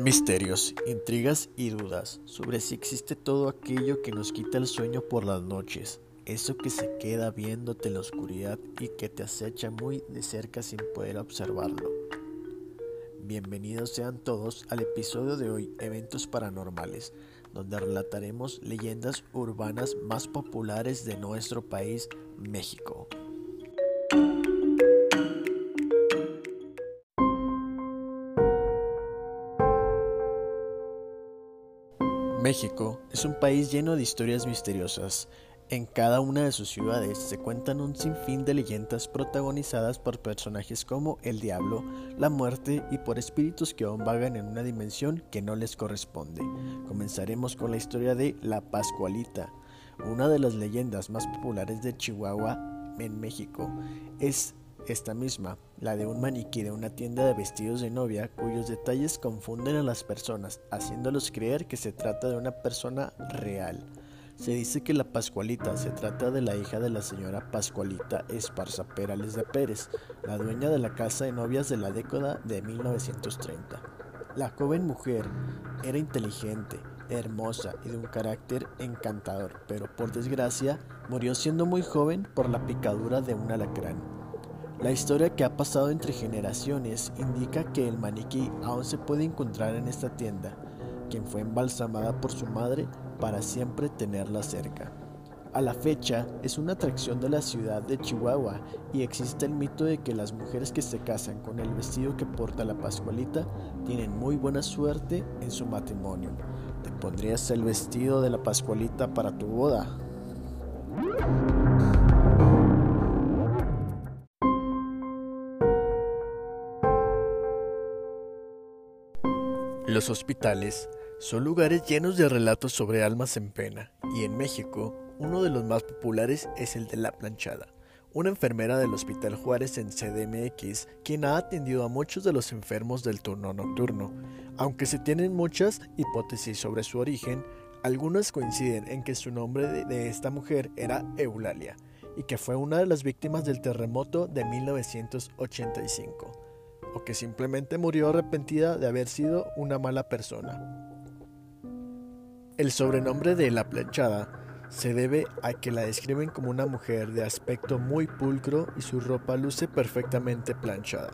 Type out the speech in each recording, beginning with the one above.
Misterios, intrigas y dudas sobre si existe todo aquello que nos quita el sueño por las noches, eso que se queda viéndote en la oscuridad y que te acecha muy de cerca sin poder observarlo. Bienvenidos sean todos al episodio de hoy, Eventos Paranormales, donde relataremos leyendas urbanas más populares de nuestro país, México. México es un país lleno de historias misteriosas. En cada una de sus ciudades se cuentan un sinfín de leyendas protagonizadas por personajes como el diablo, la muerte y por espíritus que aún vagan en una dimensión que no les corresponde. Comenzaremos con la historia de La Pascualita, una de las leyendas más populares de Chihuahua en México. Es esta misma, la de un maniquí de una tienda de vestidos de novia cuyos detalles confunden a las personas, haciéndolos creer que se trata de una persona real. Se dice que la Pascualita se trata de la hija de la señora Pascualita Esparza Perales de Pérez, la dueña de la casa de novias de la década de 1930. La joven mujer era inteligente, hermosa y de un carácter encantador, pero por desgracia murió siendo muy joven por la picadura de un alacrán. La historia que ha pasado entre generaciones indica que el maniquí aún se puede encontrar en esta tienda, quien fue embalsamada por su madre para siempre tenerla cerca. A la fecha es una atracción de la ciudad de Chihuahua y existe el mito de que las mujeres que se casan con el vestido que porta la Pascualita tienen muy buena suerte en su matrimonio. ¿Te pondrías el vestido de la Pascualita para tu boda? Los hospitales son lugares llenos de relatos sobre almas en pena, y en México, uno de los más populares es el de La Planchada, una enfermera del Hospital Juárez en CDMX, quien ha atendido a muchos de los enfermos del turno nocturno. Aunque se tienen muchas hipótesis sobre su origen, algunas coinciden en que su nombre de, esta mujer era Eulalia, y que fue una de las víctimas del terremoto de 1985 o que simplemente murió arrepentida de haber sido una mala persona. El sobrenombre de la planchada se debe a que la describen como una mujer de aspecto muy pulcro y su ropa luce perfectamente planchada.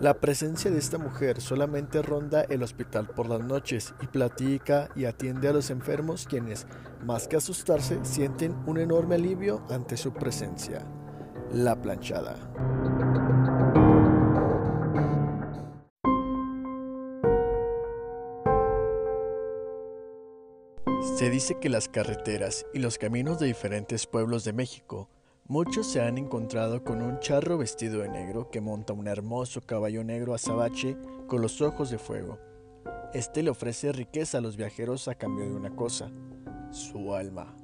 La presencia de esta mujer solamente ronda el hospital por las noches y platica y atiende a los enfermos quienes, más que asustarse, sienten un enorme alivio ante su presencia. La planchada. Se dice que las carreteras y los caminos de diferentes pueblos de México, muchos se han encontrado con un charro vestido de negro que monta un hermoso caballo negro azabache con los ojos de fuego. Este le ofrece riqueza a los viajeros a cambio de una cosa, su alma.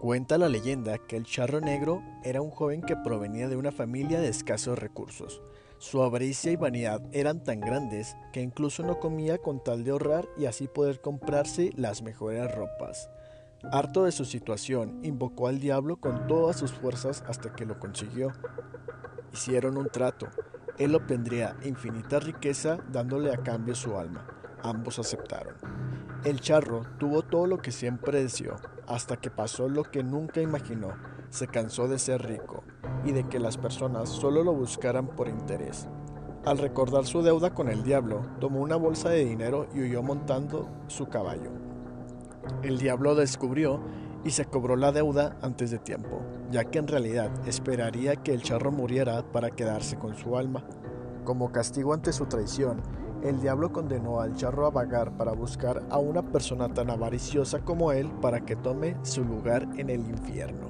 Cuenta la leyenda que el charro negro era un joven que provenía de una familia de escasos recursos, su avaricia y vanidad eran tan grandes que incluso no comía con tal de ahorrar y así poder comprarse las mejores ropas. Harto de su situación, invocó al diablo con todas sus fuerzas hasta que lo consiguió. Hicieron un trato. Él obtendría infinita riqueza dándole a cambio su alma. Ambos aceptaron. El charro tuvo todo lo que siempre deseó, hasta que pasó lo que nunca imaginó. Se cansó de ser rico y de que las personas solo lo buscaran por interés. Al recordar su deuda con el diablo, tomó una bolsa de dinero y huyó montando su caballo. El diablo descubrió y se cobró la deuda antes de tiempo, ya que en realidad esperaría que el charro muriera para quedarse con su alma. Como castigo ante su traición, el diablo condenó al charro a vagar para buscar a una persona tan avariciosa como él para que tome su lugar en el infierno.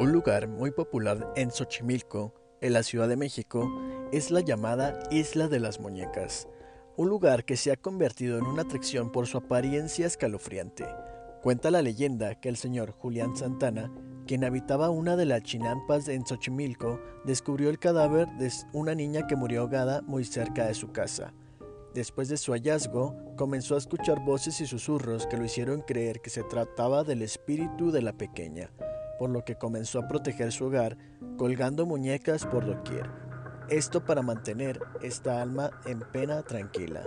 Un lugar muy popular en Xochimilco, en la Ciudad de México, es la llamada Isla de las Muñecas, un lugar que se ha convertido en una atracción por su apariencia escalofriante. Cuenta la leyenda que el señor Julián Santana, quien habitaba una de las chinampas en Xochimilco, descubrió el cadáver de una niña que murió ahogada muy cerca de su casa. Después de su hallazgo, comenzó a escuchar voces y susurros que lo hicieron creer que se trataba del espíritu de la pequeña, por lo que comenzó a proteger su hogar colgando muñecas por doquier. Esto para mantener esta alma en pena tranquila.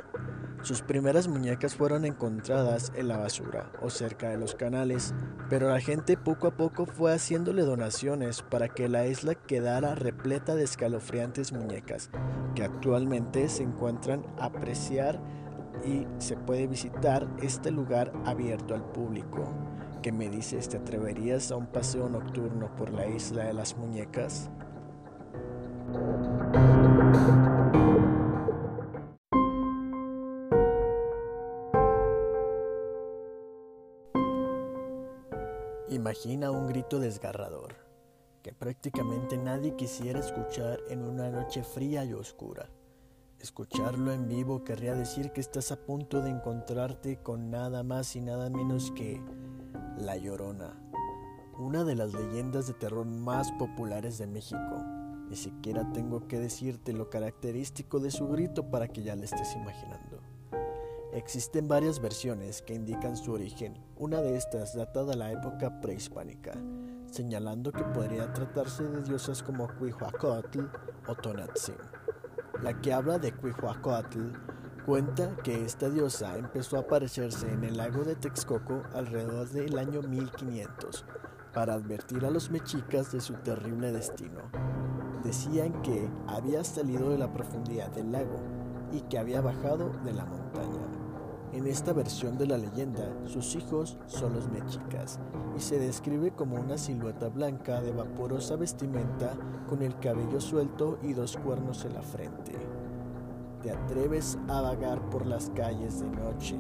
Sus primeras muñecas fueron encontradas en la basura o cerca de los canales, pero la gente poco a poco fue haciéndole donaciones para que la isla quedara repleta de escalofriantes muñecas, que actualmente se encuentran a apreciar y se puede visitar este lugar abierto al público. ¿Qué me dices? ¿Te atreverías a un paseo nocturno por la isla de las muñecas? Imagina un grito desgarrador que prácticamente nadie quisiera escuchar en una noche fría y oscura. Escucharlo en vivo querría decir que estás a punto de encontrarte con nada más y nada menos que La Llorona, una de las leyendas de terror más populares de México. Ni siquiera tengo que decirte lo característico de su grito para que ya le estés imaginando. Existen varias versiones que indican su origen, una de estas data de la época prehispánica, señalando que podría tratarse de diosas como Cuihuacotl o Tonatzin. La que habla de cuenta que esta diosa empezó a aparecerse en el lago de Texcoco alrededor del año 1500 para advertir a los mexicas de su terrible destino. Decían que había salido de la profundidad del lago y que había bajado de la montaña. En esta versión de la leyenda, sus hijos son los mexicas y se describe como una silueta blanca de vaporosa vestimenta con el cabello suelto y dos cuernos en la frente. Te atreves a vagar por las calles de noche,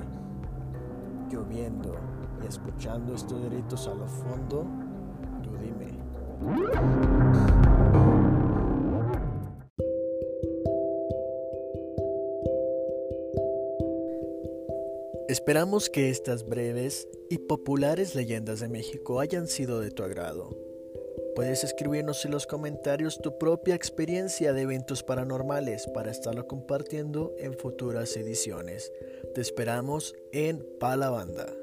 lloviendo y escuchando estos gritos a lo fondo, tú dime. Esperamos que estas breves y populares leyendas de México hayan sido de tu agrado. Puedes escribirnos en los comentarios tu propia experiencia de eventos paranormales para estarlo compartiendo en futuras ediciones. Te esperamos en Palabanda.